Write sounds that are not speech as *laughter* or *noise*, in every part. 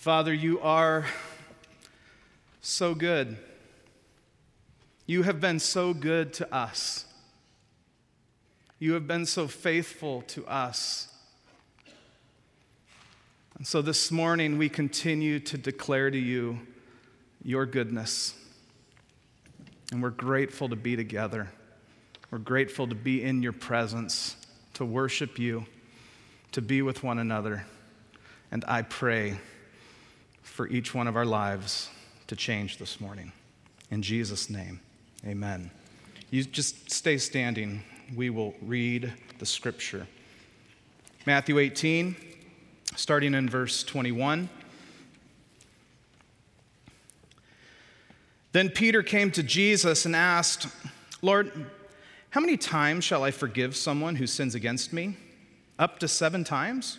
Father, you are so good. You have been so good to us. You have been so faithful to us. And so this morning, we continue to declare to you your goodness. And we're grateful to be together. We're grateful to be in your presence, to worship you, to be with one another. And I pray for each one of our lives to change this morning. In Jesus' name, amen. You just stay standing. We will read the scripture. Matthew 18 starting in verse 21. Then Peter came to Jesus and asked, Lord, how many times shall I forgive someone who sins against me? Up to seven times?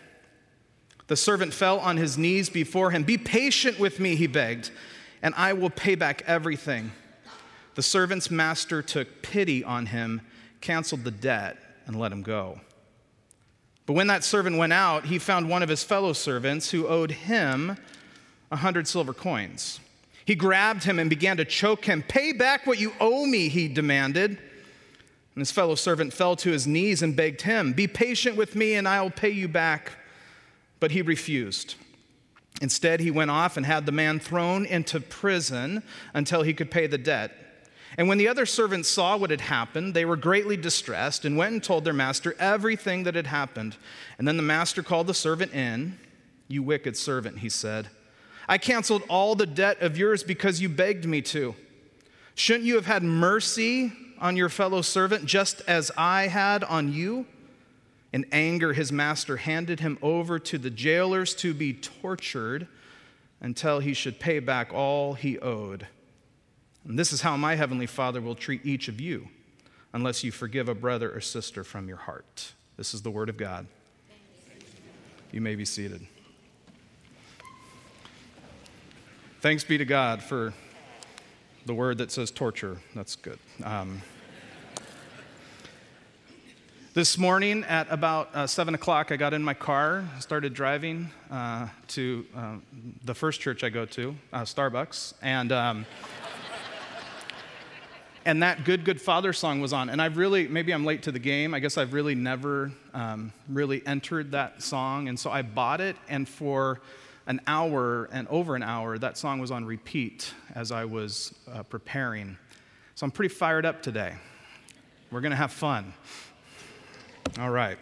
The servant fell on his knees before him. Be patient with me, he begged, and I will pay back everything. The servant's master took pity on him, canceled the debt, and let him go. But when that servant went out, he found one of his fellow servants who owed him a hundred silver coins. He grabbed him and began to choke him. Pay back what you owe me, he demanded. And his fellow servant fell to his knees and begged him, Be patient with me, and I'll pay you back. But he refused. Instead, he went off and had the man thrown into prison until he could pay the debt. And when the other servants saw what had happened, they were greatly distressed and went and told their master everything that had happened. And then the master called the servant in. You wicked servant, he said. I canceled all the debt of yours because you begged me to. Shouldn't you have had mercy on your fellow servant just as I had on you? In anger, his master handed him over to the jailers to be tortured until he should pay back all he owed. And this is how my heavenly Father will treat each of you unless you forgive a brother or sister from your heart. This is the word of God. You may be seated. Thanks be to God for the word that says torture. That's good. Um, this morning at about uh, 7 o'clock, I got in my car, started driving uh, to uh, the first church I go to, uh, Starbucks, and. Um, and that good good father song was on. And i've really maybe i'm late to the game i guess i've really never um, really entered that song and so i bought it and for an hour and over an hour that song was on repeat as i was uh, preparing. So i'm pretty fired up today. We're going to have fun all right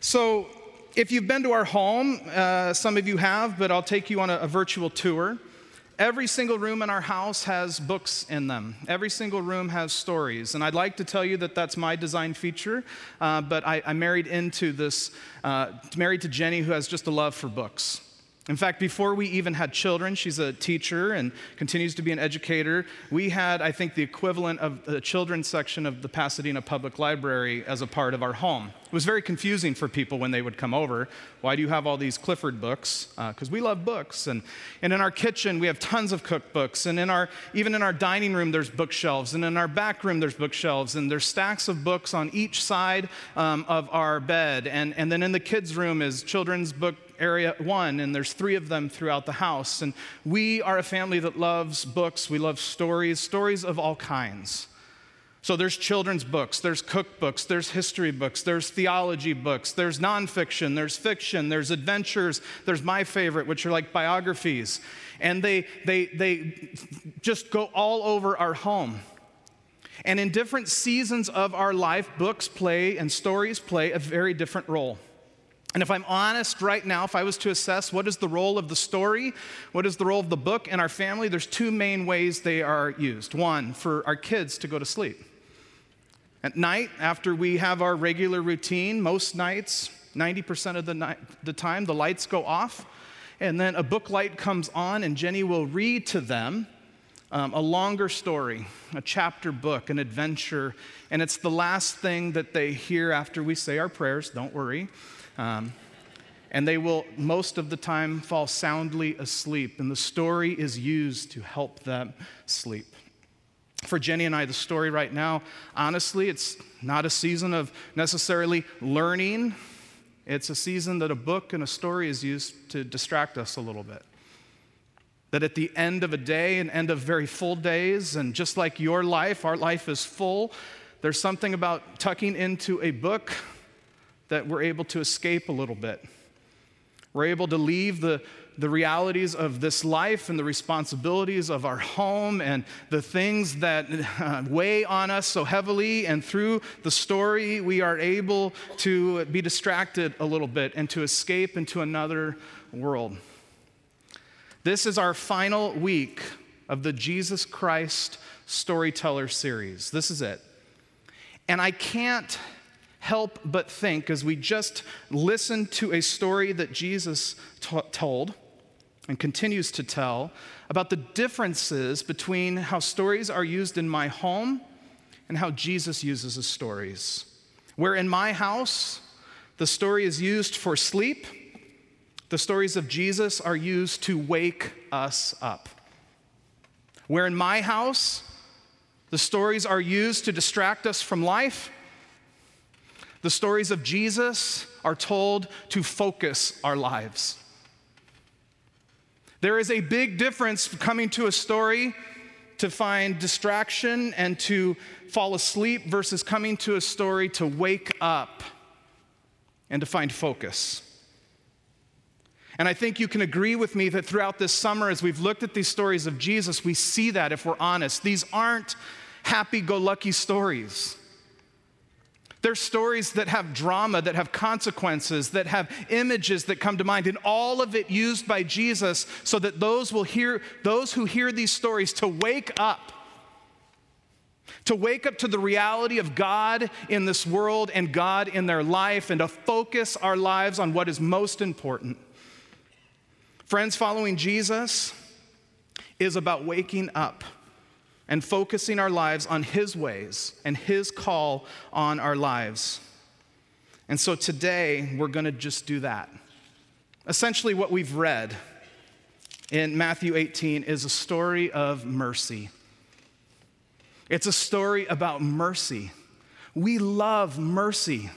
so if you've been to our home uh, some of you have but i'll take you on a, a virtual tour Every single room in our house has books in them. Every single room has stories. And I'd like to tell you that that's my design feature, uh, but I, I, married into this, uh, married to Jenny, who has just a love for books. In fact, before we even had children, she's a teacher and continues to be an educator. We had, I think, the equivalent of the children's section of the Pasadena Public Library as a part of our home. It was very confusing for people when they would come over. Why do you have all these Clifford books? Because uh, we love books. And, and in our kitchen, we have tons of cookbooks. And in our, even in our dining room, there's bookshelves. And in our back room, there's bookshelves. And there's stacks of books on each side um, of our bed. And, and then in the kids' room is children's book area one, and there's three of them throughout the house. And we are a family that loves books. We love stories, stories of all kinds. So there's children's books, there's cookbooks, there's history books, there's theology books, there's nonfiction, there's fiction, there's adventures, there's my favorite, which are like biographies. And they, they, they just go all over our home. And in different seasons of our life, books play and stories play a very different role. And if I'm honest right now, if I was to assess what is the role of the story, what is the role of the book in our family, there's two main ways they are used. One, for our kids to go to sleep. At night, after we have our regular routine, most nights, 90% of the, night, the time, the lights go off, and then a book light comes on, and Jenny will read to them um, a longer story, a chapter book, an adventure, and it's the last thing that they hear after we say our prayers, don't worry. Um, and they will, most of the time, fall soundly asleep, and the story is used to help them sleep. For Jenny and I, the story right now, honestly, it's not a season of necessarily learning. It's a season that a book and a story is used to distract us a little bit. That at the end of a day, and end of very full days, and just like your life, our life is full, there's something about tucking into a book that we're able to escape a little bit. We're able to leave the, the realities of this life and the responsibilities of our home and the things that uh, weigh on us so heavily. And through the story, we are able to be distracted a little bit and to escape into another world. This is our final week of the Jesus Christ Storyteller series. This is it. And I can't help but think as we just listened to a story that Jesus t- told and continues to tell about the differences between how stories are used in my home and how Jesus uses his stories. Where in my house, the story is used for sleep the stories of Jesus are used to wake us up. Where in my house, the stories are used to distract us from life, the stories of Jesus are told to focus our lives. There is a big difference coming to a story to find distraction and to fall asleep versus coming to a story to wake up and to find focus. And I think you can agree with me that throughout this summer, as we've looked at these stories of Jesus, we see that if we're honest. These aren't happy go lucky stories. They're stories that have drama, that have consequences, that have images that come to mind, and all of it used by Jesus so that those will hear those who hear these stories to wake up. To wake up to the reality of God in this world and God in their life, and to focus our lives on what is most important. Friends, following Jesus is about waking up and focusing our lives on His ways and His call on our lives. And so today, we're going to just do that. Essentially, what we've read in Matthew 18 is a story of mercy. It's a story about mercy. We love mercy.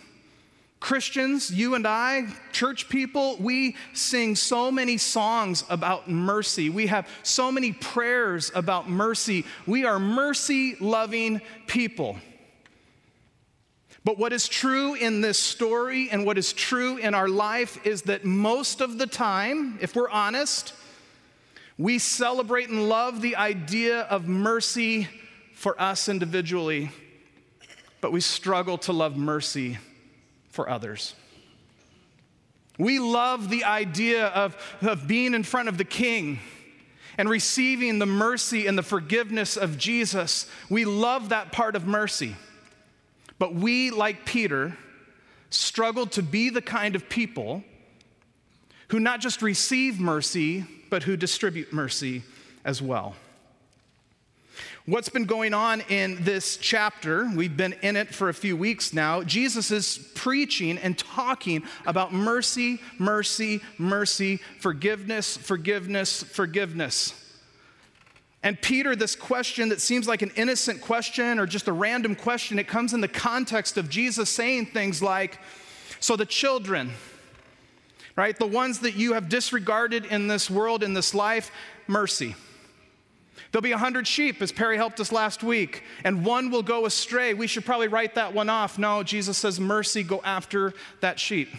Christians, you and I, church people, we sing so many songs about mercy. We have so many prayers about mercy. We are mercy loving people. But what is true in this story and what is true in our life is that most of the time, if we're honest, we celebrate and love the idea of mercy for us individually, but we struggle to love mercy for others. We love the idea of, of being in front of the king and receiving the mercy and the forgiveness of Jesus. We love that part of mercy. But we, like Peter, struggle to be the kind of people who not just receive mercy, but who distribute mercy as well. What's been going on in this chapter? We've been in it for a few weeks now. Jesus is preaching and talking about mercy, mercy, mercy, forgiveness, forgiveness, forgiveness. And Peter, this question that seems like an innocent question or just a random question, it comes in the context of Jesus saying things like, So the children, right, the ones that you have disregarded in this world, in this life, mercy. There'll be a hundred sheep, as Perry helped us last week, and one will go astray. We should probably write that one off. No, Jesus says, mercy, go after that sheep.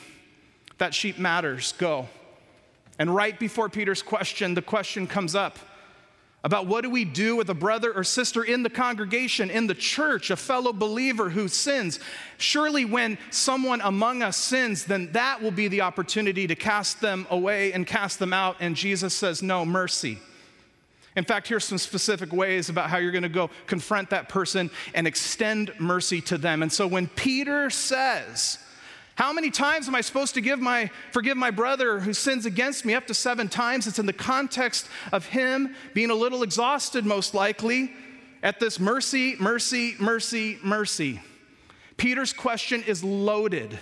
That sheep matters, go. And right before Peter's question, the question comes up about what do we do with a brother or sister in the congregation, in the church, a fellow believer who sins. Surely, when someone among us sins, then that will be the opportunity to cast them away and cast them out. And Jesus says, No, mercy. In fact, here's some specific ways about how you're going to go confront that person and extend mercy to them. And so when Peter says, How many times am I supposed to give my, forgive my brother who sins against me? Up to seven times. It's in the context of him being a little exhausted, most likely, at this mercy, mercy, mercy, mercy. Peter's question is loaded.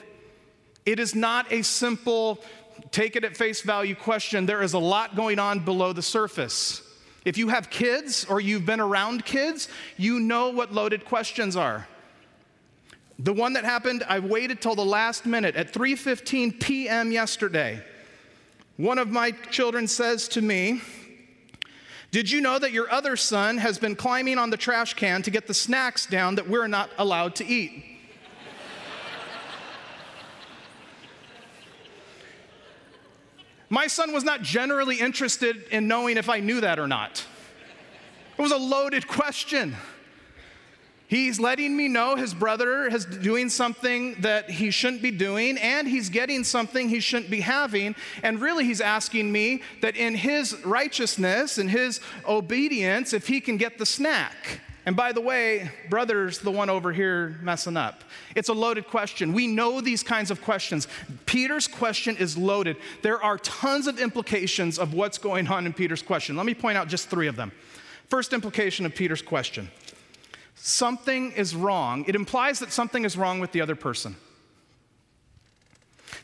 It is not a simple, take it at face value question. There is a lot going on below the surface. If you have kids or you've been around kids, you know what loaded questions are. The one that happened, I waited till the last minute at 3:15 p.m. yesterday. One of my children says to me, "Did you know that your other son has been climbing on the trash can to get the snacks down that we're not allowed to eat?" My son was not generally interested in knowing if I knew that or not. It was a loaded question. He's letting me know his brother is doing something that he shouldn't be doing, and he's getting something he shouldn't be having. And really, he's asking me that in his righteousness and his obedience, if he can get the snack. And by the way, brother's the one over here messing up. It's a loaded question. We know these kinds of questions. Peter's question is loaded. There are tons of implications of what's going on in Peter's question. Let me point out just three of them. First implication of Peter's question something is wrong. It implies that something is wrong with the other person.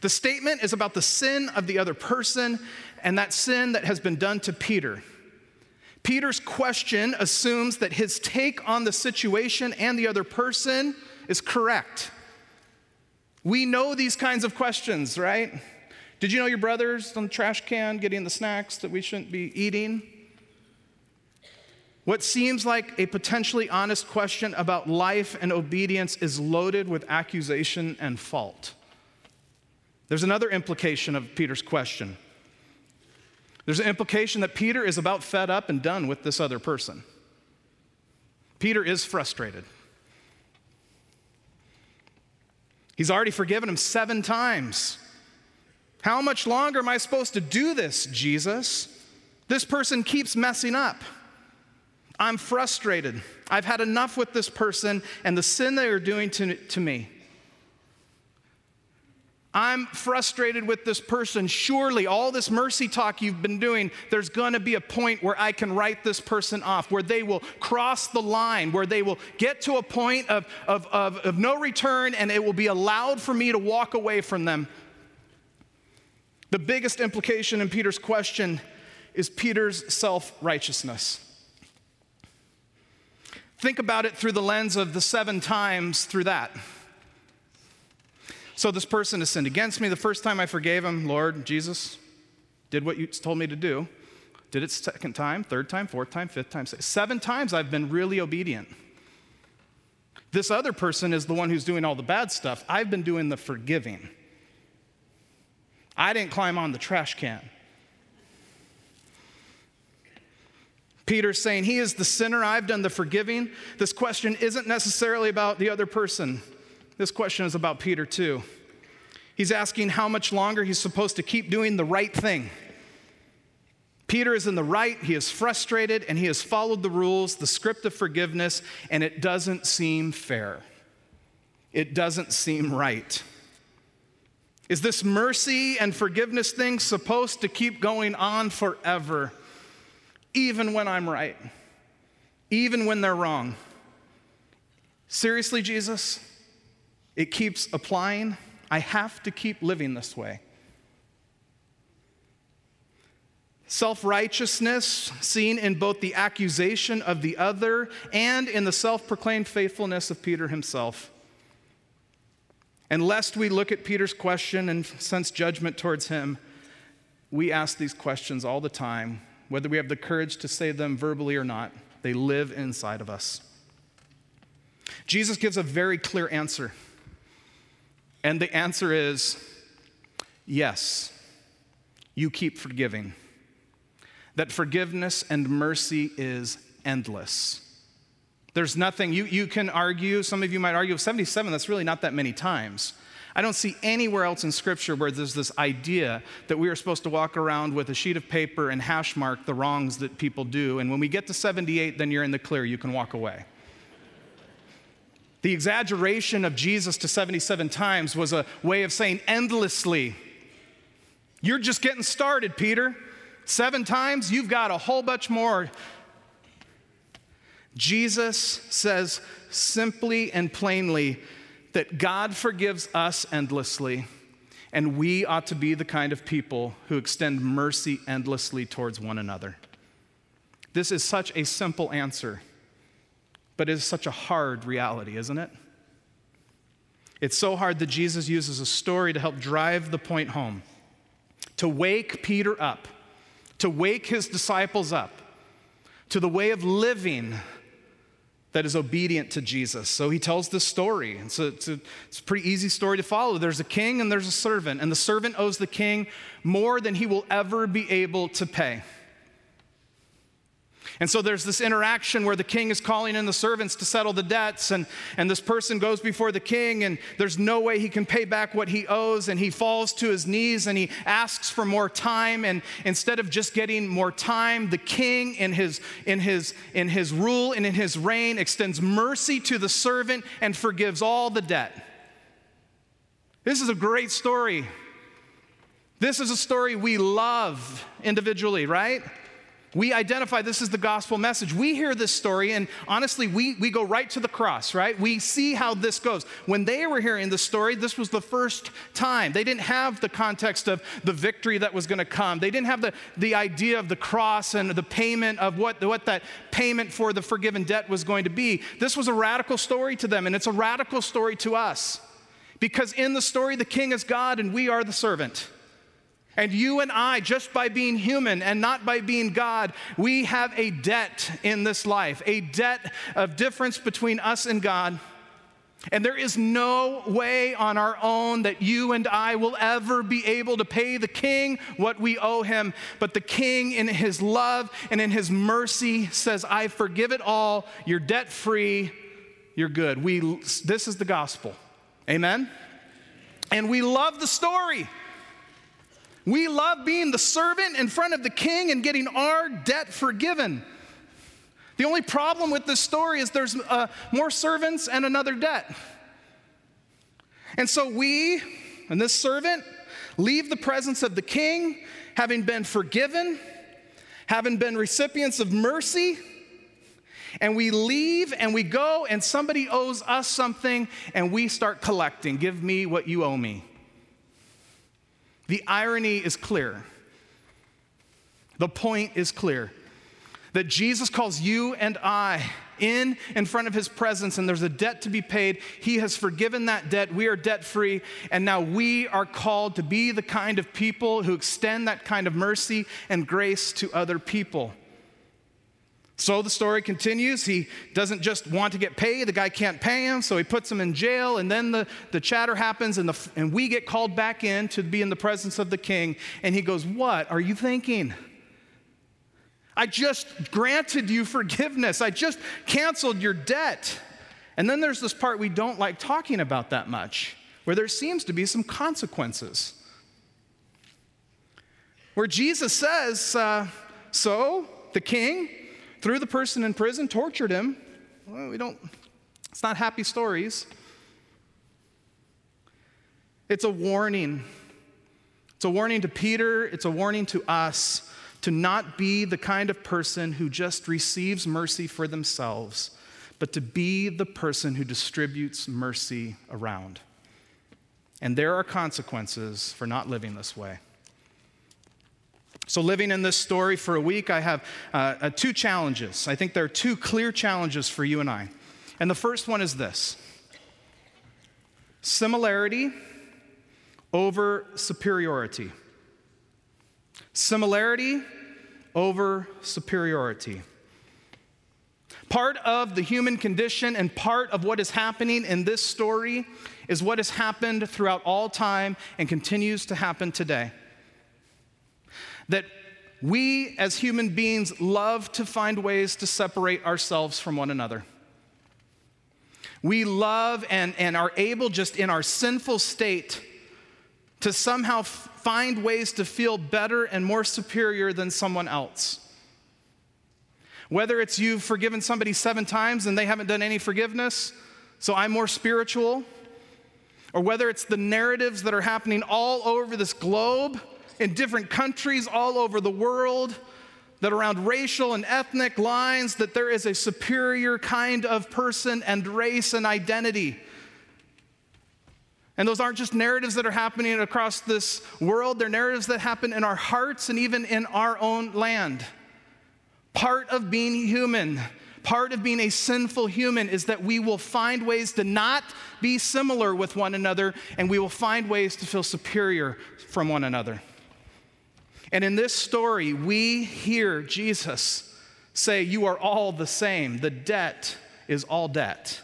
The statement is about the sin of the other person and that sin that has been done to Peter. Peter's question assumes that his take on the situation and the other person is correct. We know these kinds of questions, right? Did you know your brother's on the trash can getting the snacks that we shouldn't be eating? What seems like a potentially honest question about life and obedience is loaded with accusation and fault. There's another implication of Peter's question. There's an implication that Peter is about fed up and done with this other person. Peter is frustrated. He's already forgiven him seven times. How much longer am I supposed to do this, Jesus? This person keeps messing up. I'm frustrated. I've had enough with this person and the sin they are doing to, to me. I'm frustrated with this person. Surely, all this mercy talk you've been doing, there's going to be a point where I can write this person off, where they will cross the line, where they will get to a point of, of, of, of no return, and it will be allowed for me to walk away from them. The biggest implication in Peter's question is Peter's self righteousness. Think about it through the lens of the seven times through that. So this person has sinned against me. The first time I forgave him, Lord Jesus, did what you told me to do. Did it second time, third time, fourth time, fifth time, sixth. seven times I've been really obedient. This other person is the one who's doing all the bad stuff. I've been doing the forgiving. I didn't climb on the trash can. Peter's saying, He is the sinner, I've done the forgiving. This question isn't necessarily about the other person. This question is about Peter, too. He's asking how much longer he's supposed to keep doing the right thing. Peter is in the right, he is frustrated, and he has followed the rules, the script of forgiveness, and it doesn't seem fair. It doesn't seem right. Is this mercy and forgiveness thing supposed to keep going on forever, even when I'm right, even when they're wrong? Seriously, Jesus? It keeps applying. I have to keep living this way. Self righteousness, seen in both the accusation of the other and in the self proclaimed faithfulness of Peter himself. And lest we look at Peter's question and sense judgment towards him, we ask these questions all the time, whether we have the courage to say them verbally or not. They live inside of us. Jesus gives a very clear answer. And the answer is yes, you keep forgiving. That forgiveness and mercy is endless. There's nothing, you, you can argue, some of you might argue, 77, that's really not that many times. I don't see anywhere else in Scripture where there's this idea that we are supposed to walk around with a sheet of paper and hash mark the wrongs that people do. And when we get to 78, then you're in the clear, you can walk away. The exaggeration of Jesus to 77 times was a way of saying endlessly. You're just getting started, Peter. Seven times, you've got a whole bunch more. Jesus says simply and plainly that God forgives us endlessly, and we ought to be the kind of people who extend mercy endlessly towards one another. This is such a simple answer, but it is such a hard reality, isn't it? It's so hard that Jesus uses a story to help drive the point home, to wake Peter up, to wake his disciples up to the way of living that is obedient to Jesus. So he tells this story. And so it's a, it's a pretty easy story to follow. There's a king and there's a servant, and the servant owes the king more than he will ever be able to pay. And so there's this interaction where the king is calling in the servants to settle the debts, and, and this person goes before the king, and there's no way he can pay back what he owes, and he falls to his knees and he asks for more time. And instead of just getting more time, the king, in his, in his, in his rule and in his reign, extends mercy to the servant and forgives all the debt. This is a great story. This is a story we love individually, right? We identify this is the gospel message. We hear this story, and honestly, we, we go right to the cross, right? We see how this goes. When they were hearing the story, this was the first time. They didn't have the context of the victory that was going to come, they didn't have the, the idea of the cross and the payment of what, what that payment for the forgiven debt was going to be. This was a radical story to them, and it's a radical story to us. Because in the story, the king is God and we are the servant. And you and I, just by being human and not by being God, we have a debt in this life, a debt of difference between us and God. And there is no way on our own that you and I will ever be able to pay the king what we owe him. But the king, in his love and in his mercy, says, I forgive it all. You're debt free. You're good. We, this is the gospel. Amen? And we love the story. We love being the servant in front of the king and getting our debt forgiven. The only problem with this story is there's uh, more servants and another debt. And so we and this servant leave the presence of the king, having been forgiven, having been recipients of mercy, and we leave and we go, and somebody owes us something, and we start collecting. Give me what you owe me. The irony is clear. The point is clear that Jesus calls you and I in in front of his presence and there's a debt to be paid. He has forgiven that debt. We are debt free and now we are called to be the kind of people who extend that kind of mercy and grace to other people. So the story continues. He doesn't just want to get paid, the guy can't pay him, so he puts him in jail, and then the, the chatter happens, and, the, and we get called back in to be in the presence of the king. And he goes, What are you thinking? I just granted you forgiveness, I just canceled your debt. And then there's this part we don't like talking about that much, where there seems to be some consequences. Where Jesus says, uh, So the king, threw the person in prison, tortured him. Well, we don't, it's not happy stories. It's a warning. It's a warning to Peter, it's a warning to us to not be the kind of person who just receives mercy for themselves, but to be the person who distributes mercy around. And there are consequences for not living this way. So, living in this story for a week, I have uh, uh, two challenges. I think there are two clear challenges for you and I. And the first one is this similarity over superiority. Similarity over superiority. Part of the human condition and part of what is happening in this story is what has happened throughout all time and continues to happen today that we as human beings love to find ways to separate ourselves from one another. We love and, and are able, just in our sinful state, to somehow f- find ways to feel better and more superior than someone else. Whether it's you've forgiven somebody seven times and they haven't done any forgiveness, so I'm more spiritual, or whether it's the narratives that are happening all over this globe, in different countries all over the world, that around racial and ethnic lines, that there is a superior kind of person and race and identity. And those aren't just narratives that are happening across this world, they're narratives that happen in our hearts and even in our own land. Part of being human, part of being a sinful human is that we will find ways to not be similar with one another and we will find ways to feel superior from one another. And in this story, we hear Jesus say, You are all the same. The debt is all debt.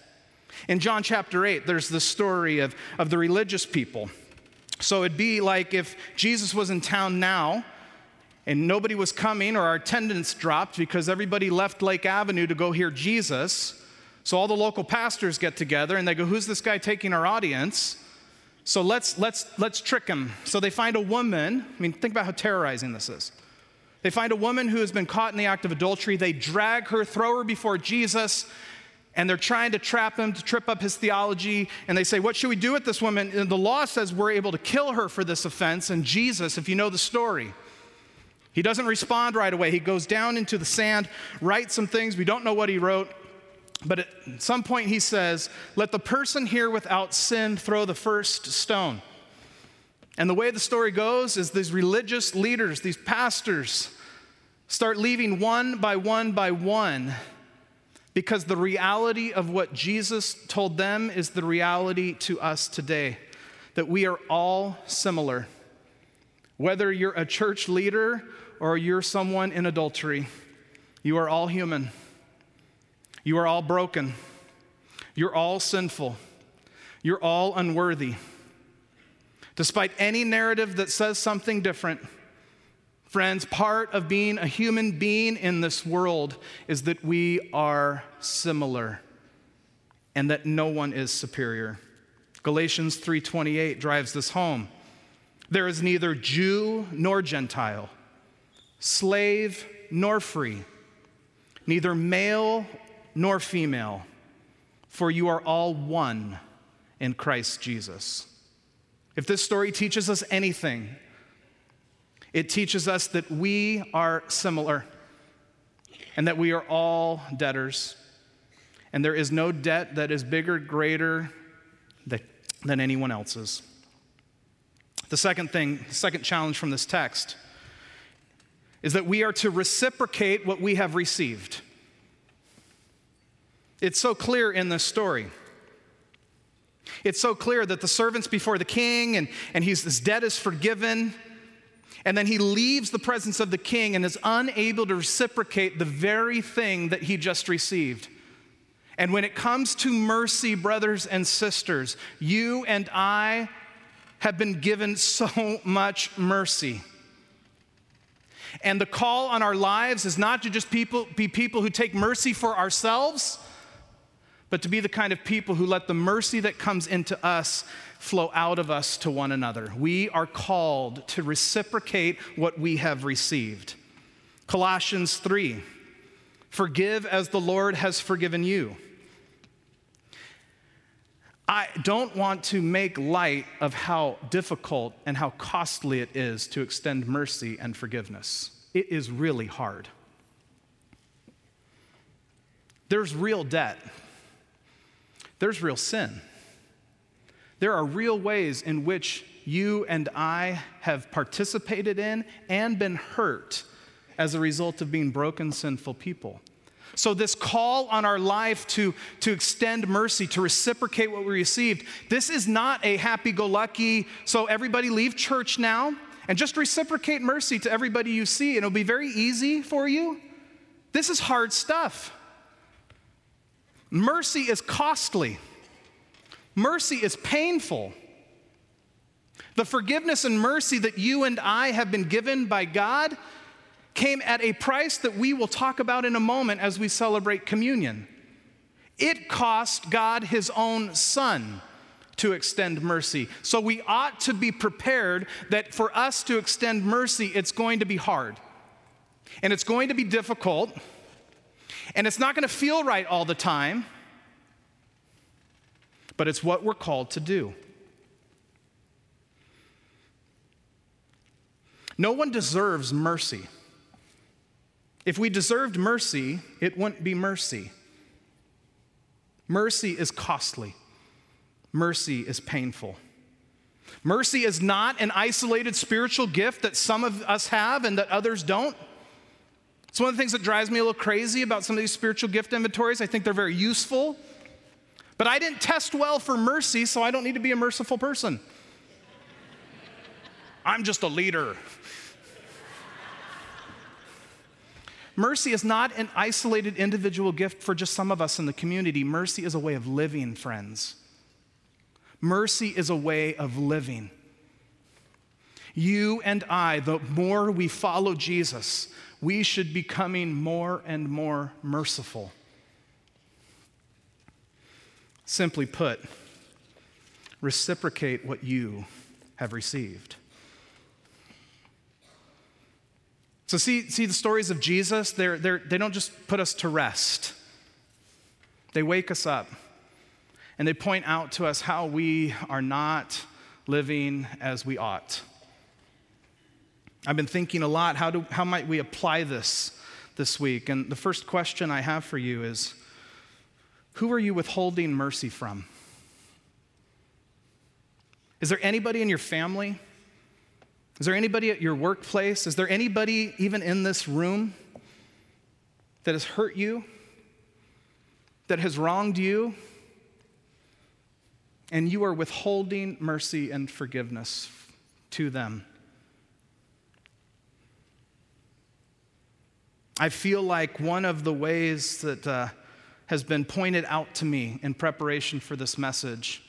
In John chapter 8, there's the story of, of the religious people. So it'd be like if Jesus was in town now and nobody was coming or our attendance dropped because everybody left Lake Avenue to go hear Jesus. So all the local pastors get together and they go, Who's this guy taking our audience? So let's, let's, let's trick him. So they find a woman. I mean, think about how terrorizing this is. They find a woman who has been caught in the act of adultery. They drag her, throw her before Jesus, and they're trying to trap him to trip up his theology. And they say, What should we do with this woman? And the law says we're able to kill her for this offense. And Jesus, if you know the story, he doesn't respond right away. He goes down into the sand, writes some things. We don't know what he wrote. But at some point he says, Let the person here without sin throw the first stone. And the way the story goes is these religious leaders, these pastors, start leaving one by one by one because the reality of what Jesus told them is the reality to us today that we are all similar. Whether you're a church leader or you're someone in adultery, you are all human. You are all broken. You're all sinful. You're all unworthy. Despite any narrative that says something different, Friends, part of being a human being in this world is that we are similar and that no one is superior. Galatians 3:28 drives this home. There is neither Jew nor Gentile, slave nor free, neither male nor female, for you are all one in Christ Jesus. If this story teaches us anything, it teaches us that we are similar and that we are all debtors. And there is no debt that is bigger, greater than anyone else's. The second thing, the second challenge from this text is that we are to reciprocate what we have received. It's so clear in this story. It's so clear that the servant's before the king and, and he's, his debt is forgiven. And then he leaves the presence of the king and is unable to reciprocate the very thing that he just received. And when it comes to mercy, brothers and sisters, you and I have been given so much mercy. And the call on our lives is not to just people, be people who take mercy for ourselves, but to be the kind of people who let the mercy that comes into us flow out of us to one another. We are called to reciprocate what we have received. Colossians 3 Forgive as the Lord has forgiven you. I don't want to make light of how difficult and how costly it is to extend mercy and forgiveness. It is really hard. There's real debt, there's real sin. There are real ways in which you and I have participated in and been hurt as a result of being broken, sinful people. So, this call on our life to, to extend mercy, to reciprocate what we received, this is not a happy go lucky, so everybody leave church now and just reciprocate mercy to everybody you see, and it'll be very easy for you. This is hard stuff. Mercy is costly. Mercy is painful. The forgiveness and mercy that you and I have been given by God came at a price that we will talk about in a moment as we celebrate communion. It cost God his own son to extend mercy. So we ought to be prepared that for us to extend mercy, it's going to be hard. And it's going to be difficult. And it's not going to feel right all the time. but it's what we're called to do. No one deserves mercy. If we deserved mercy, it wouldn't be mercy. Mercy is costly, mercy is painful. Mercy is not an isolated spiritual gift that some of us have and that others don't. It's one of the things that drives me a little crazy about some of these spiritual gift inventories. I think they're very useful, but I didn't test well for mercy, so I don't need to be a merciful person. I'm just a leader. Mercy is not an isolated individual gift for just some of us in the community. Mercy is a way of living, friends. Mercy is a way of living. You and I, the more we follow Jesus, we should be becoming more and more merciful. Simply put, reciprocate what you have received. So, see, see the stories of Jesus, they're, they're, they don't just put us to rest, they wake us up and they point out to us how we are not living as we ought. I've been thinking a lot how, do, how might we apply this this week? And the first question I have for you is who are you withholding mercy from? Is there anybody in your family? Is there anybody at your workplace? Is there anybody even in this room that has hurt you, that has wronged you, and you are withholding mercy and forgiveness to them? I feel like one of the ways that uh, has been pointed out to me in preparation for this message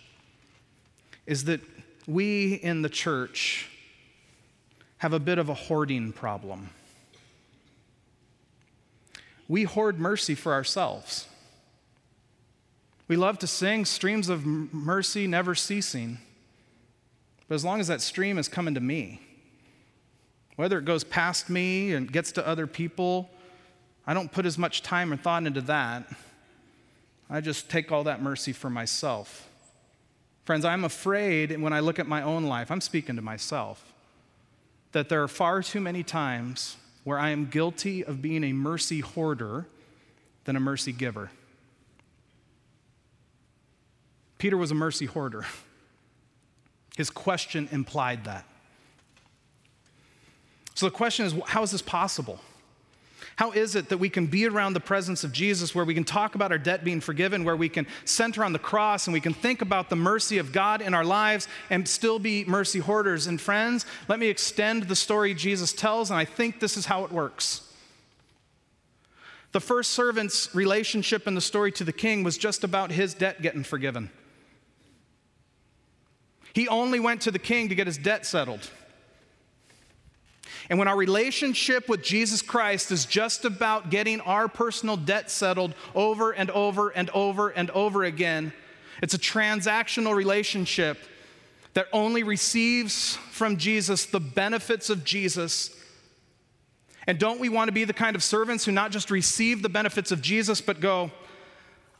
is that we in the church have a bit of a hoarding problem. We hoard mercy for ourselves. We love to sing streams of mercy never ceasing. But as long as that stream is coming to me, whether it goes past me and gets to other people, I don't put as much time or thought into that. I just take all that mercy for myself. Friends, I'm afraid when I look at my own life, I'm speaking to myself that there are far too many times where I am guilty of being a mercy hoarder than a mercy giver. Peter was a mercy hoarder. His question implied that. So the question is how is this possible? How is it that we can be around the presence of Jesus where we can talk about our debt being forgiven, where we can center on the cross and we can think about the mercy of God in our lives and still be mercy hoarders? And friends, let me extend the story Jesus tells, and I think this is how it works. The first servant's relationship in the story to the king was just about his debt getting forgiven. He only went to the king to get his debt settled. And when our relationship with Jesus Christ is just about getting our personal debt settled over and over and over and over again, it's a transactional relationship that only receives from Jesus the benefits of Jesus. And don't we want to be the kind of servants who not just receive the benefits of Jesus, but go,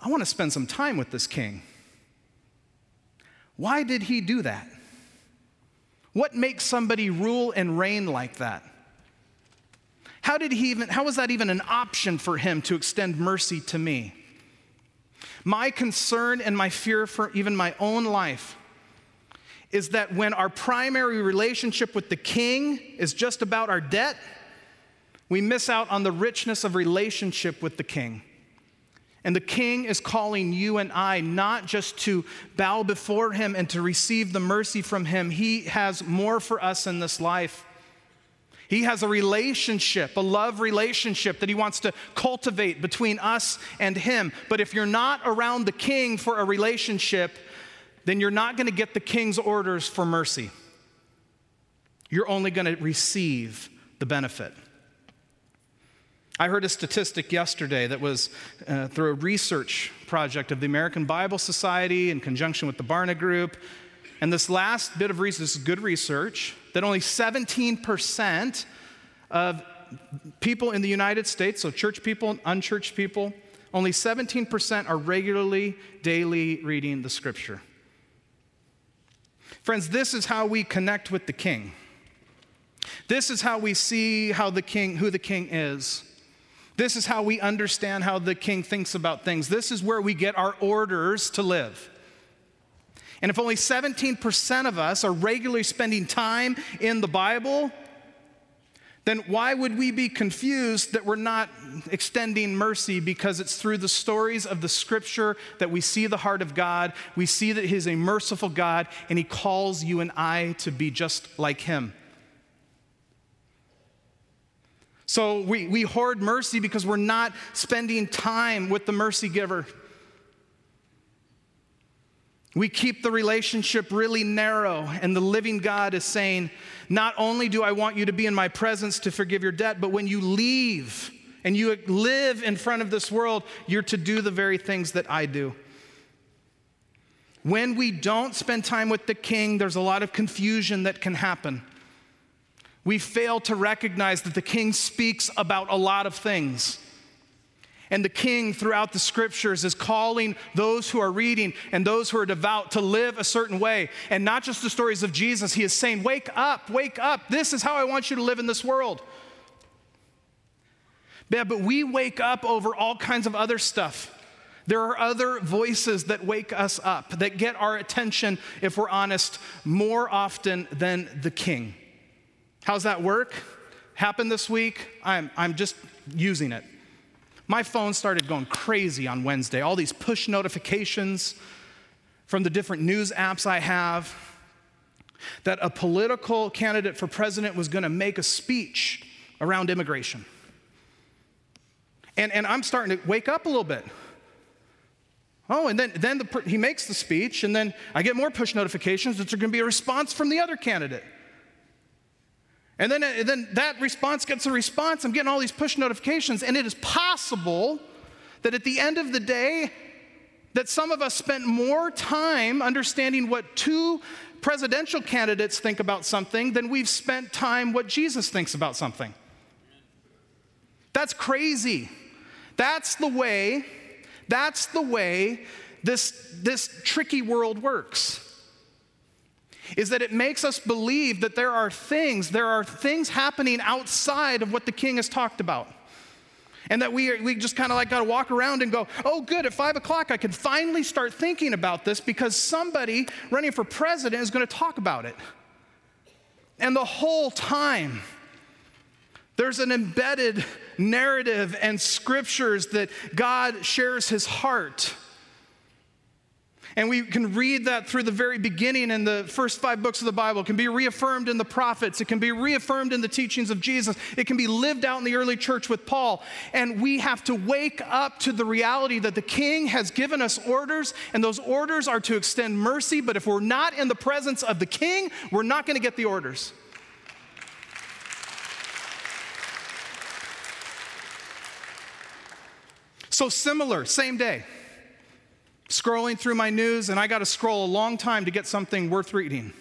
I want to spend some time with this king? Why did he do that? What makes somebody rule and reign like that? How did he even how was that even an option for him to extend mercy to me? My concern and my fear for even my own life is that when our primary relationship with the king is just about our debt, we miss out on the richness of relationship with the king. And the king is calling you and I not just to bow before him and to receive the mercy from him. He has more for us in this life. He has a relationship, a love relationship that he wants to cultivate between us and him. But if you're not around the king for a relationship, then you're not going to get the king's orders for mercy. You're only going to receive the benefit. I heard a statistic yesterday that was uh, through a research project of the American Bible Society in conjunction with the Barna Group. And this last bit of research, good research, that only 17% of people in the United States, so church people, and unchurched people, Only 17% are regularly, daily reading the scripture. Friends, this is how we connect with the king. This is how we see how the king, who the king is. This is how we understand how the king thinks about things. This is where we get our orders to live. And if only 17% of us are regularly spending time in the Bible, then why would we be confused that we're not extending mercy because it's through the stories of the scripture that we see the heart of God, we see that He's a merciful God, and He calls you and I to be just like Him. So we, we hoard mercy because we're not spending time with the mercy giver. We keep the relationship really narrow, and the living God is saying, Not only do I want you to be in my presence to forgive your debt, but when you leave and you live in front of this world, you're to do the very things that I do. When we don't spend time with the king, there's a lot of confusion that can happen. We fail to recognize that the king speaks about a lot of things. And the king throughout the scriptures is calling those who are reading and those who are devout to live a certain way. And not just the stories of Jesus, he is saying, Wake up, wake up. This is how I want you to live in this world. Yeah, but we wake up over all kinds of other stuff. There are other voices that wake us up, that get our attention, if we're honest, more often than the king. How's that work? Happened this week? I'm, I'm just using it. My phone started going crazy on Wednesday. All these push notifications from the different news apps I have that a political candidate for president was going to make a speech around immigration. And, and I'm starting to wake up a little bit. Oh, and then, then the, he makes the speech, and then I get more push notifications that there's going to be a response from the other candidate. And then, and then that response gets a response. I'm getting all these push notifications, and it is possible that at the end of the day, that some of us spent more time understanding what two presidential candidates think about something than we've spent time what Jesus thinks about something. That's crazy. That's the way, that's the way this, this tricky world works. Is that it makes us believe that there are things, there are things happening outside of what the king has talked about. And that we, we just kind of like got to walk around and go, oh, good, at five o'clock I can finally start thinking about this because somebody running for president is going to talk about it. And the whole time, there's an embedded narrative and scriptures that God shares his heart. And we can read that through the very beginning in the first five books of the Bible. It can be reaffirmed in the prophets. It can be reaffirmed in the teachings of Jesus. It can be lived out in the early church with Paul. And we have to wake up to the reality that the king has given us orders, and those orders are to extend mercy. But if we're not in the presence of the king, we're not going to get the orders. So, similar, same day. Scrolling through my news, and I got to scroll a long time to get something worth reading.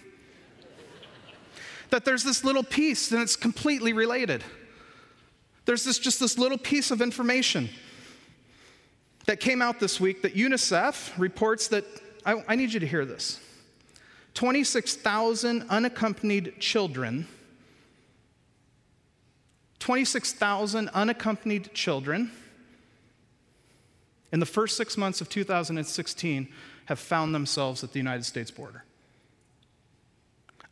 that there's this little piece, and it's completely related. There's this, just this little piece of information that came out this week that UNICEF reports that, I, I need you to hear this 26,000 unaccompanied children, 26,000 unaccompanied children in the first six months of 2016 have found themselves at the United States border.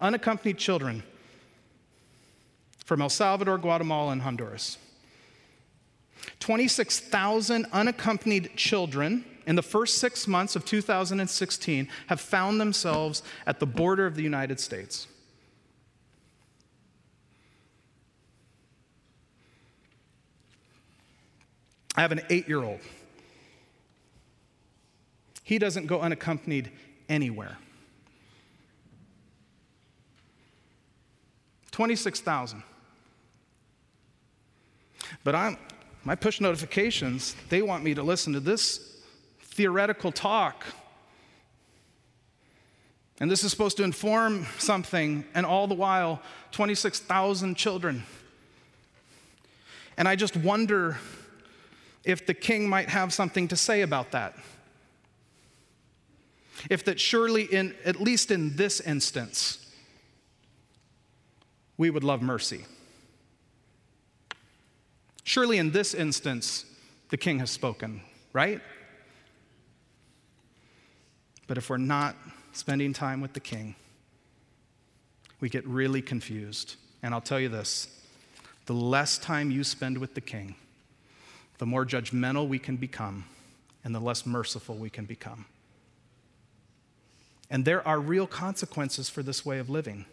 Unaccompanied children from El Salvador, Guatemala, and Honduras. 26,000 unaccompanied children in the first six months of 2016 have found themselves at the border of the United States. I have an eight year old he doesn't go unaccompanied anywhere. 26,000. But I'm, my push notifications, they want me to listen to this theoretical talk. And this is supposed to inform something, and all the while, 26,000 children. And I just wonder if the king might have something to say about that. If that surely, in, at least in this instance, we would love mercy. Surely, in this instance, the king has spoken, right? But if we're not spending time with the king, we get really confused. And I'll tell you this the less time you spend with the king, the more judgmental we can become, and the less merciful we can become. And there are real consequences for this way of living.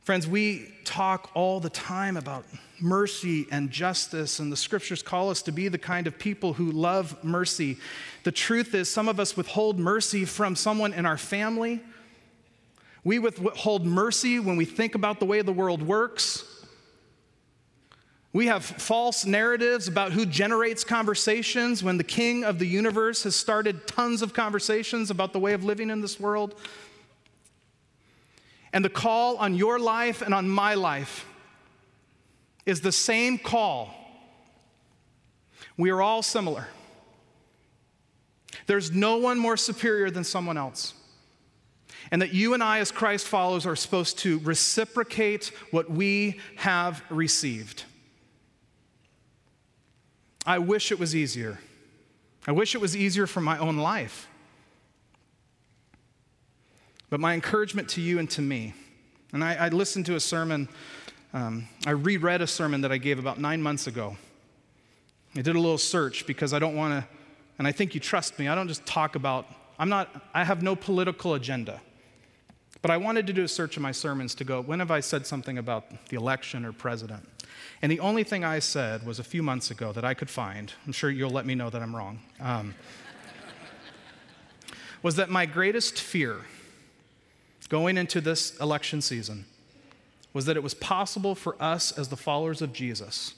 Friends, we talk all the time about mercy and justice, and the scriptures call us to be the kind of people who love mercy. The truth is, some of us withhold mercy from someone in our family. We withhold mercy when we think about the way the world works. We have false narratives about who generates conversations when the king of the universe has started tons of conversations about the way of living in this world. And the call on your life and on my life is the same call. We are all similar. There's no one more superior than someone else. And that you and I, as Christ followers, are supposed to reciprocate what we have received. I wish it was easier. I wish it was easier for my own life. But my encouragement to you and to me, and I, I listened to a sermon, um, I reread a sermon that I gave about nine months ago. I did a little search because I don't want to, and I think you trust me, I don't just talk about, I'm not, I have no political agenda. But I wanted to do a search of my sermons to go, when have I said something about the election or president? And the only thing I said was a few months ago that I could find, I'm sure you'll let me know that I'm wrong, um, *laughs* was that my greatest fear going into this election season was that it was possible for us as the followers of Jesus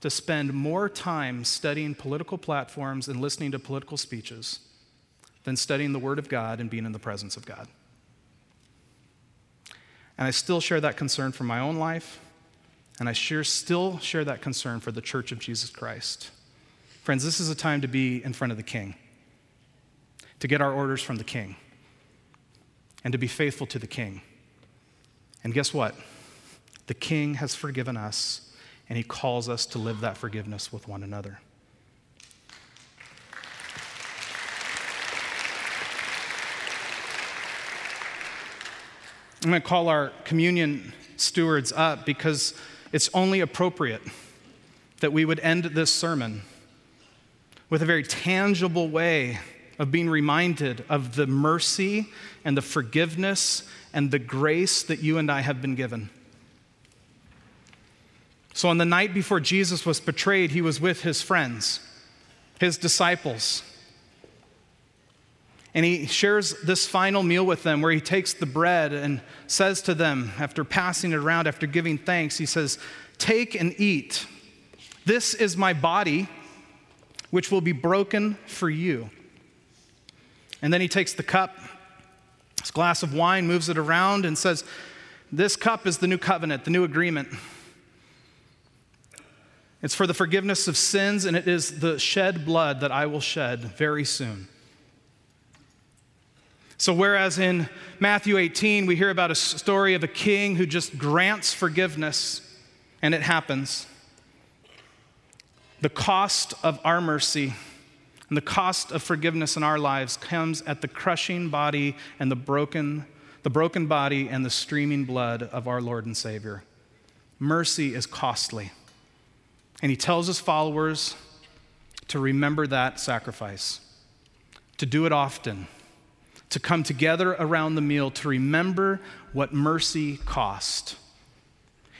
to spend more time studying political platforms and listening to political speeches than studying the Word of God and being in the presence of God. And I still share that concern for my own life, and I still share that concern for the Church of Jesus Christ. Friends, this is a time to be in front of the King, to get our orders from the King and to be faithful to the king. And guess what? The king has forgiven us, and he calls us to live that forgiveness with one another. I'm going to call our communion stewards up because it's only appropriate that we would end this sermon with a very tangible way of being reminded of the mercy and the forgiveness and the grace that you and I have been given. So, on the night before Jesus was betrayed, he was with his friends, his disciples. And he shares this final meal with them where he takes the bread and says to them, after passing it around, after giving thanks, he says, Take and eat. This is my body, which will be broken for you. And then he takes the cup, this glass of wine, moves it around, and says, This cup is the new covenant, the new agreement. It's for the forgiveness of sins, and it is the shed blood that I will shed very soon. So, whereas in Matthew 18, we hear about a story of a king who just grants forgiveness, and it happens, the cost of our mercy and the cost of forgiveness in our lives comes at the crushing body and the broken, the broken body and the streaming blood of our Lord and Savior. Mercy is costly. And he tells his followers to remember that sacrifice, to do it often, to come together around the meal, to remember what mercy cost.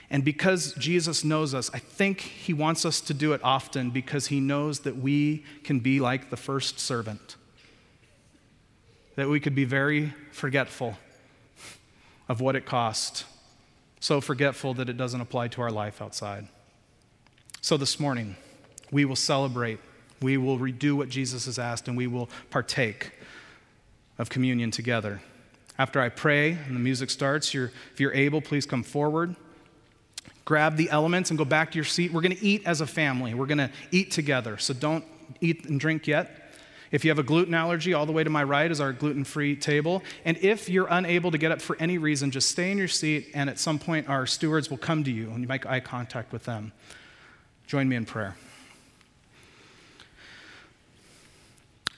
And because Jesus knows us, I think he wants us to do it often because he knows that we can be like the first servant. That we could be very forgetful of what it cost, so forgetful that it doesn't apply to our life outside. So this morning, we will celebrate, we will redo what Jesus has asked, and we will partake of communion together. After I pray and the music starts, you're, if you're able, please come forward grab the elements and go back to your seat. We're going to eat as a family. We're going to eat together. So don't eat and drink yet. If you have a gluten allergy, all the way to my right is our gluten free table. And if you're unable to get up for any reason, just stay in your seat, and at some point, our stewards will come to you and you make eye contact with them. Join me in prayer.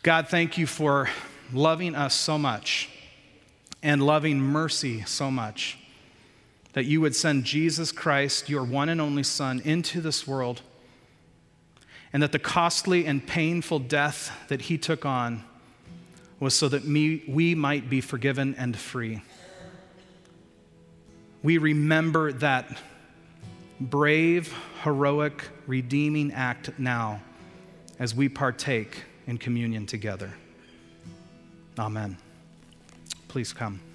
God, thank you for loving us so much and loving mercy so much that you would send Jesus Christ, your one and only Son, into this world, and that the costly and painful death that he took on was so that me, we might be forgiven and free. We remember that brave, heroic, redeeming act now as we partake in communion together. Amen. Please come.